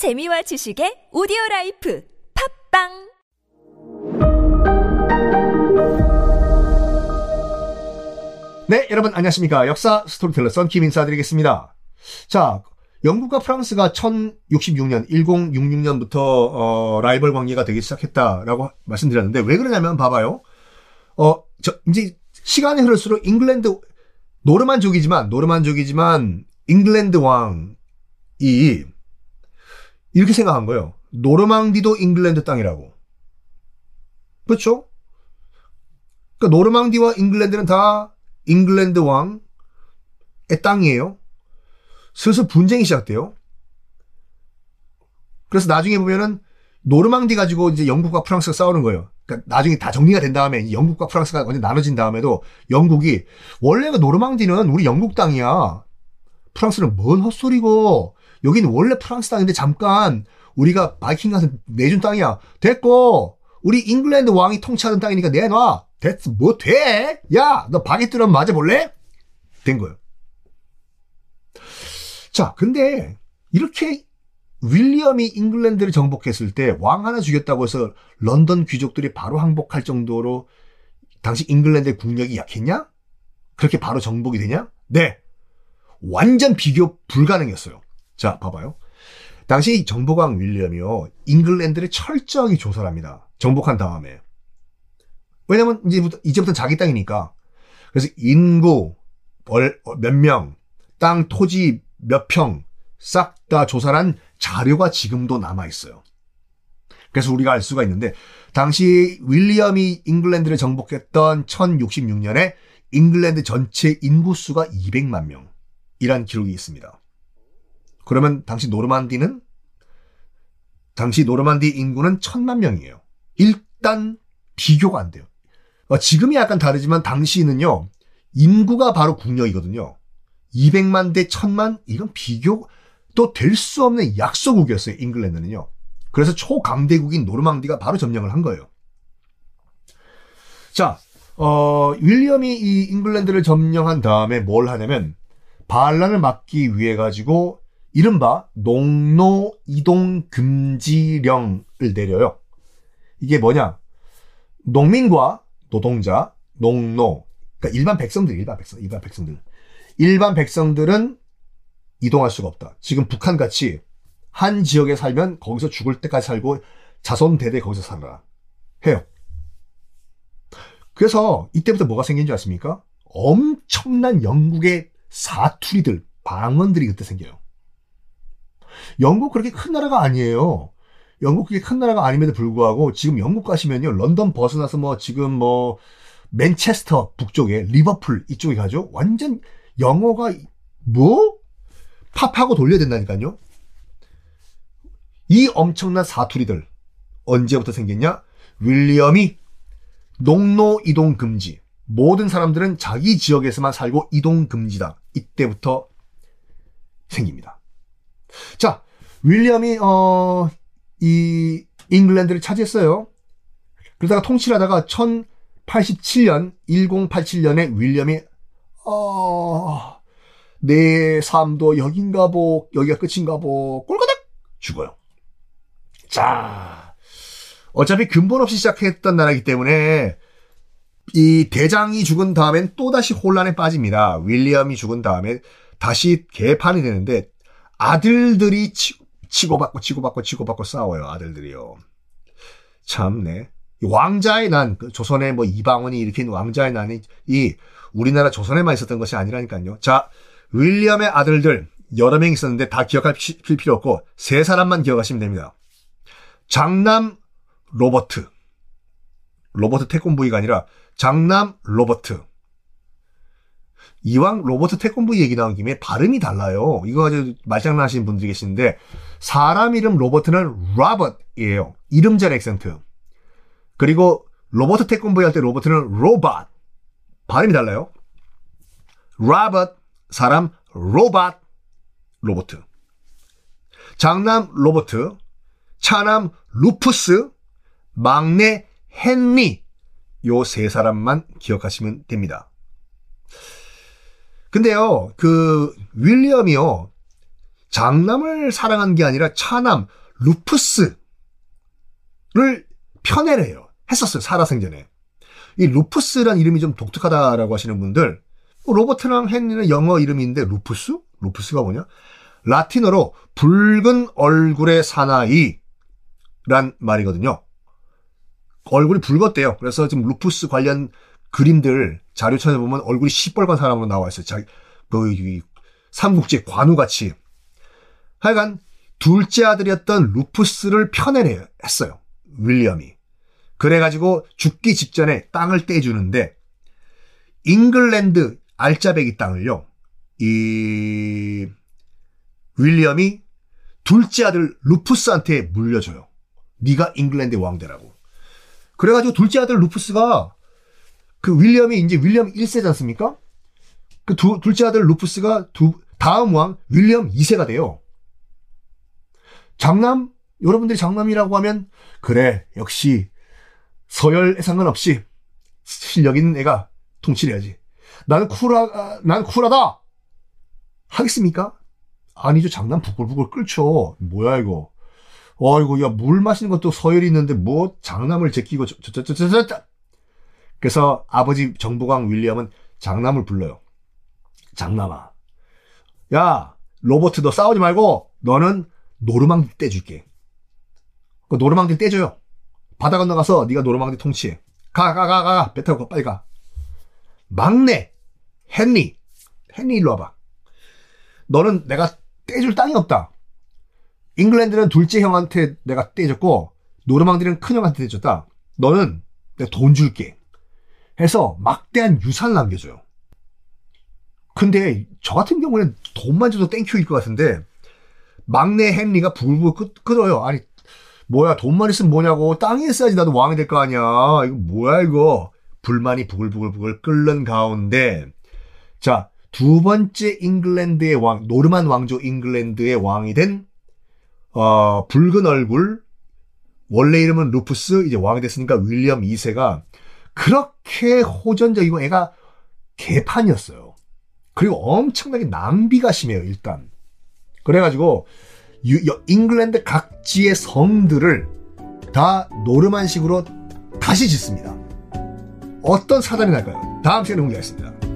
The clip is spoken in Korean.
재미와 지식의 오디오 라이프 팟빵 네, 여러분 안녕하십니까. 역사 스토리텔러 썬킴 인사드리겠습니다. 자, 영국과 프랑스가 1066년, 1066년부터 어, 라이벌 관계가 되기 시작했다라고 말씀드렸는데 왜 그러냐면 봐봐요. 어, 저 이제 시간이 흐를수록 잉글랜드 노르만족이지만 노르만족이지만 잉글랜드 왕이 이렇게 생각한 거예요. 노르망디도 잉글랜드 땅이라고. 그렇죠? 그러니까 노르망디와 잉글랜드는 다 잉글랜드 왕의 땅이에요. 슬슬 분쟁이 시작돼요. 그래서 나중에 보면은 노르망디 가지고 이제 영국과 프랑스가 싸우는 거예요. 그러니까 나중에 다 정리가 된 다음에 영국과 프랑스가 완전 나눠진 다음에도 영국이 원래가 노르망디는 우리 영국 땅이야. 프랑스는 뭔 헛소리고 여기는 원래 프랑스 땅인데 잠깐 우리가 바이킹 가서 내준 땅이야. 됐고 우리 잉글랜드 왕이 통치하는 땅이니까 내놔. 됐어. 뭐 돼? 야, 너 바게트로 함 맞아볼래? 된 거예요. 자, 근데 이렇게 윌리엄이 잉글랜드를 정복했을 때 왕 하나 죽였다고 해서 런던 귀족들이 바로 항복할 정도로 당시 잉글랜드의 국력이 약했냐? 그렇게 바로 정복이 되냐? 네. 완전 비교 불가능했어요. 자, 봐봐요. 당시 정복왕 윌리엄이요. 잉글랜드를 철저하게 조사를 합니다. 정복한 다음에. 왜냐면 이제부터, 이제부터 자기 땅이니까. 그래서 인구, 몇 명, 땅, 토지 몇 평, 싹 다 조사한 자료가 지금도 남아있어요. 그래서 우리가 알 수가 있는데, 당시 윌리엄이 잉글랜드를 정복했던 1066년에 잉글랜드 전체 인구수가 200만 명이란 기록이 있습니다. 그러면 당시 노르만디는 당시 노르만디 인구는 1000만 명이에요. 일단 비교가 안 돼요. 어, 지금이 약간 다르지만 당시는요. 인구가 바로 국력이거든요. 200만 대 1000만 이건 비교 또 될 수 없는 약소국이었어요. 잉글랜드는요. 그래서 초강대국인 노르망디가 바로 점령을 한 거예요. 자, 어, 윌리엄이 이 잉글랜드를 점령한 다음에 뭘 하냐면 반란을 막기 위해 가지고 이른바 농노 이동 금지령을 내려요. 이게 뭐냐? 농민과 노동자, 농노, 그러니까 일반 백성들, 일반 백성, 일반 백성들. 일반 백성들은 이동할 수가 없다. 지금 북한 같이 한 지역에 살면 거기서 죽을 때까지 살고 자손 대대 거기서 살아라. 해요. 그래서 이때부터 뭐가 생긴 줄 아십니까? 엄청난 영국의 사투리들, 방언들이 그때 생겨요. 영국 그렇게 큰 나라가 아니에요. 영국 그렇게 큰 나라가 아님에도 불구하고 지금 영국 가시면요. 런던 벗어나서 뭐 지금 뭐 맨체스터 북쪽에 리버풀 이쪽에 가죠. 완전 영어가 뭐 팝하고 돌려야 된다니까요. 이 엄청난 사투리들 언제부터 생겼냐? 윌리엄이 농노 이동 금지. 모든 사람들은 자기 지역에서만 살고 이동 금지다. 이때부터 생깁니다. 자, 윌리엄이 어, 이 잉글랜드를 차지했어요. 그러다가 통치하다가 1087년, 1087년에 윌리엄이 어, 내 삶도 여긴가 보, 여기가 끝인가 보, 꼴까닥 죽어요. 자, 어차피 근본 없이 시작했던 나라이기 때문에 이 대장이 죽은 다음엔 또다시 혼란에 빠집니다. 윌리엄이 죽은 다음에 다시 개판이 되는데 아들들이 치, 치고받고 치고받고 치고받고 싸워요. 아들들이요. 참네. 왕자의 난, 그 조선의 뭐 이방원이 일으킨 왕자의 난이 이 우리나라 조선에만 있었던 것이 아니라니까요. 자, 윌리엄의 아들들 여러 명 있었는데 다 기억할 필요 없고 세 사람만 기억하시면 됩니다. 장남 로버트. 로보트 태권브이가 아니라 장남 로버트. 이왕 로보트 태권브이 얘기 나온 김에 발음이 달라요. 이거 가지고 말장난 하시는 분들이 계시는데 사람 이름 로버트는 로버트이에요. 이름절 액센트. 그리고 로보트 태권브이 할때 로보트는 로봇. 발음이 달라요. 로버트 사람 로봇 로보트. 장남 로버트, 차남 루푸스, 막내 헨리 요 세 사람만 기억하시면 됩니다. 근데요, 그 윌리엄이요 장남을 사랑한 게 아니라 차남 루푸스를 편애해요. 했었어요. 살아생전에. 이 루푸스란 이름이 좀 독특하다라고 하시는 분들 뭐 로버트랑 헨리는 영어 이름인데 루푸스? 루푸스가 뭐냐? 라틴어로 붉은 얼굴의 사나이란 말이거든요. 얼굴이 붉었대요. 그래서 지금 루푸스 관련 그림들 자료 찾아보면 얼굴이 시뻘건 사람으로 나와 있어요. 자기 그 삼국지 관우같이. 하여간 둘째 아들이었던 루푸스를 편애를 했어요. 윌리엄이. 그래가지고 죽기 직전에 땅을 떼주는데 잉글랜드 알짜배기 땅을요. 이 윌리엄이 둘째 아들 루푸스한테 물려줘요. 네가 잉글랜드 왕 되라고. 그래가지고 둘째 아들 루푸스가 그 윌리엄이 이제 윌리엄 1세지 않습니까? 그 두, 둘째 아들 루푸스가 두, 다음 왕 윌리엄 2세가 돼요. 장남? 여러분들이 장남이라고 하면 그래 역시 서열에 상관없이 실력 있는 애가 통치를 해야지. 나는 쿨하, 난 쿨하다! 하겠습니까? 아니죠. 장난 부글부글 끓죠. 뭐야, 이거. 어이구, 야, 물 마시는 것도 서열이 있는데, 뭐, 장남을 제끼고, 저, 저, 저, 저, 저, 저. 그래서 아버지 정복왕 윌리엄은 장남을 불러요. 장남아. 야, 로버트 너 싸우지 말고, 너는 노르망디 떼줄게. 그 노르망디 떼줘요. 바다 건너가서 네가 노르망디 통치해. 가, 가, 가, 가. 배 타고 빨리 가. 막내, 헨리. 헨리 일로 와봐. 너는 내가 떼줄 땅이 없다. 잉글랜드는 둘째 형한테 내가 떼줬고, 노르망디는 큰 형한테 떼줬다. 너는 내가 돈 줄게. 해서 막대한 유산을 남겨줘요. 근데 저 같은 경우는 돈만 줘도 thank you일 것 같은데, 막내 헨리가 부글부글 끓어요. 아니, 뭐야, 돈만 있으면 뭐냐고. 땅이 있어야지 나도 왕이 될 거 아니야. 이거 뭐야, 이거. 불만이 부글부글부글 끓는 가운데, 자, 두 번째 잉글랜드의 왕, 노르만 왕조 잉글랜드의 왕이 된, 어, 붉은 얼굴, 원래 이름은 루푸스, 이제 왕이 됐으니까 윌리엄 2세가 그렇게 호전적이고 애가 개판이었어요. 그리고 엄청나게 낭비가 심해요, 일단. 그래가지고, 유, 잉글랜드 각지의 성들을 다 노르만식으로 다시 짓습니다. 어떤 사단이 날까요? 다음 시간에 공개하겠습니다.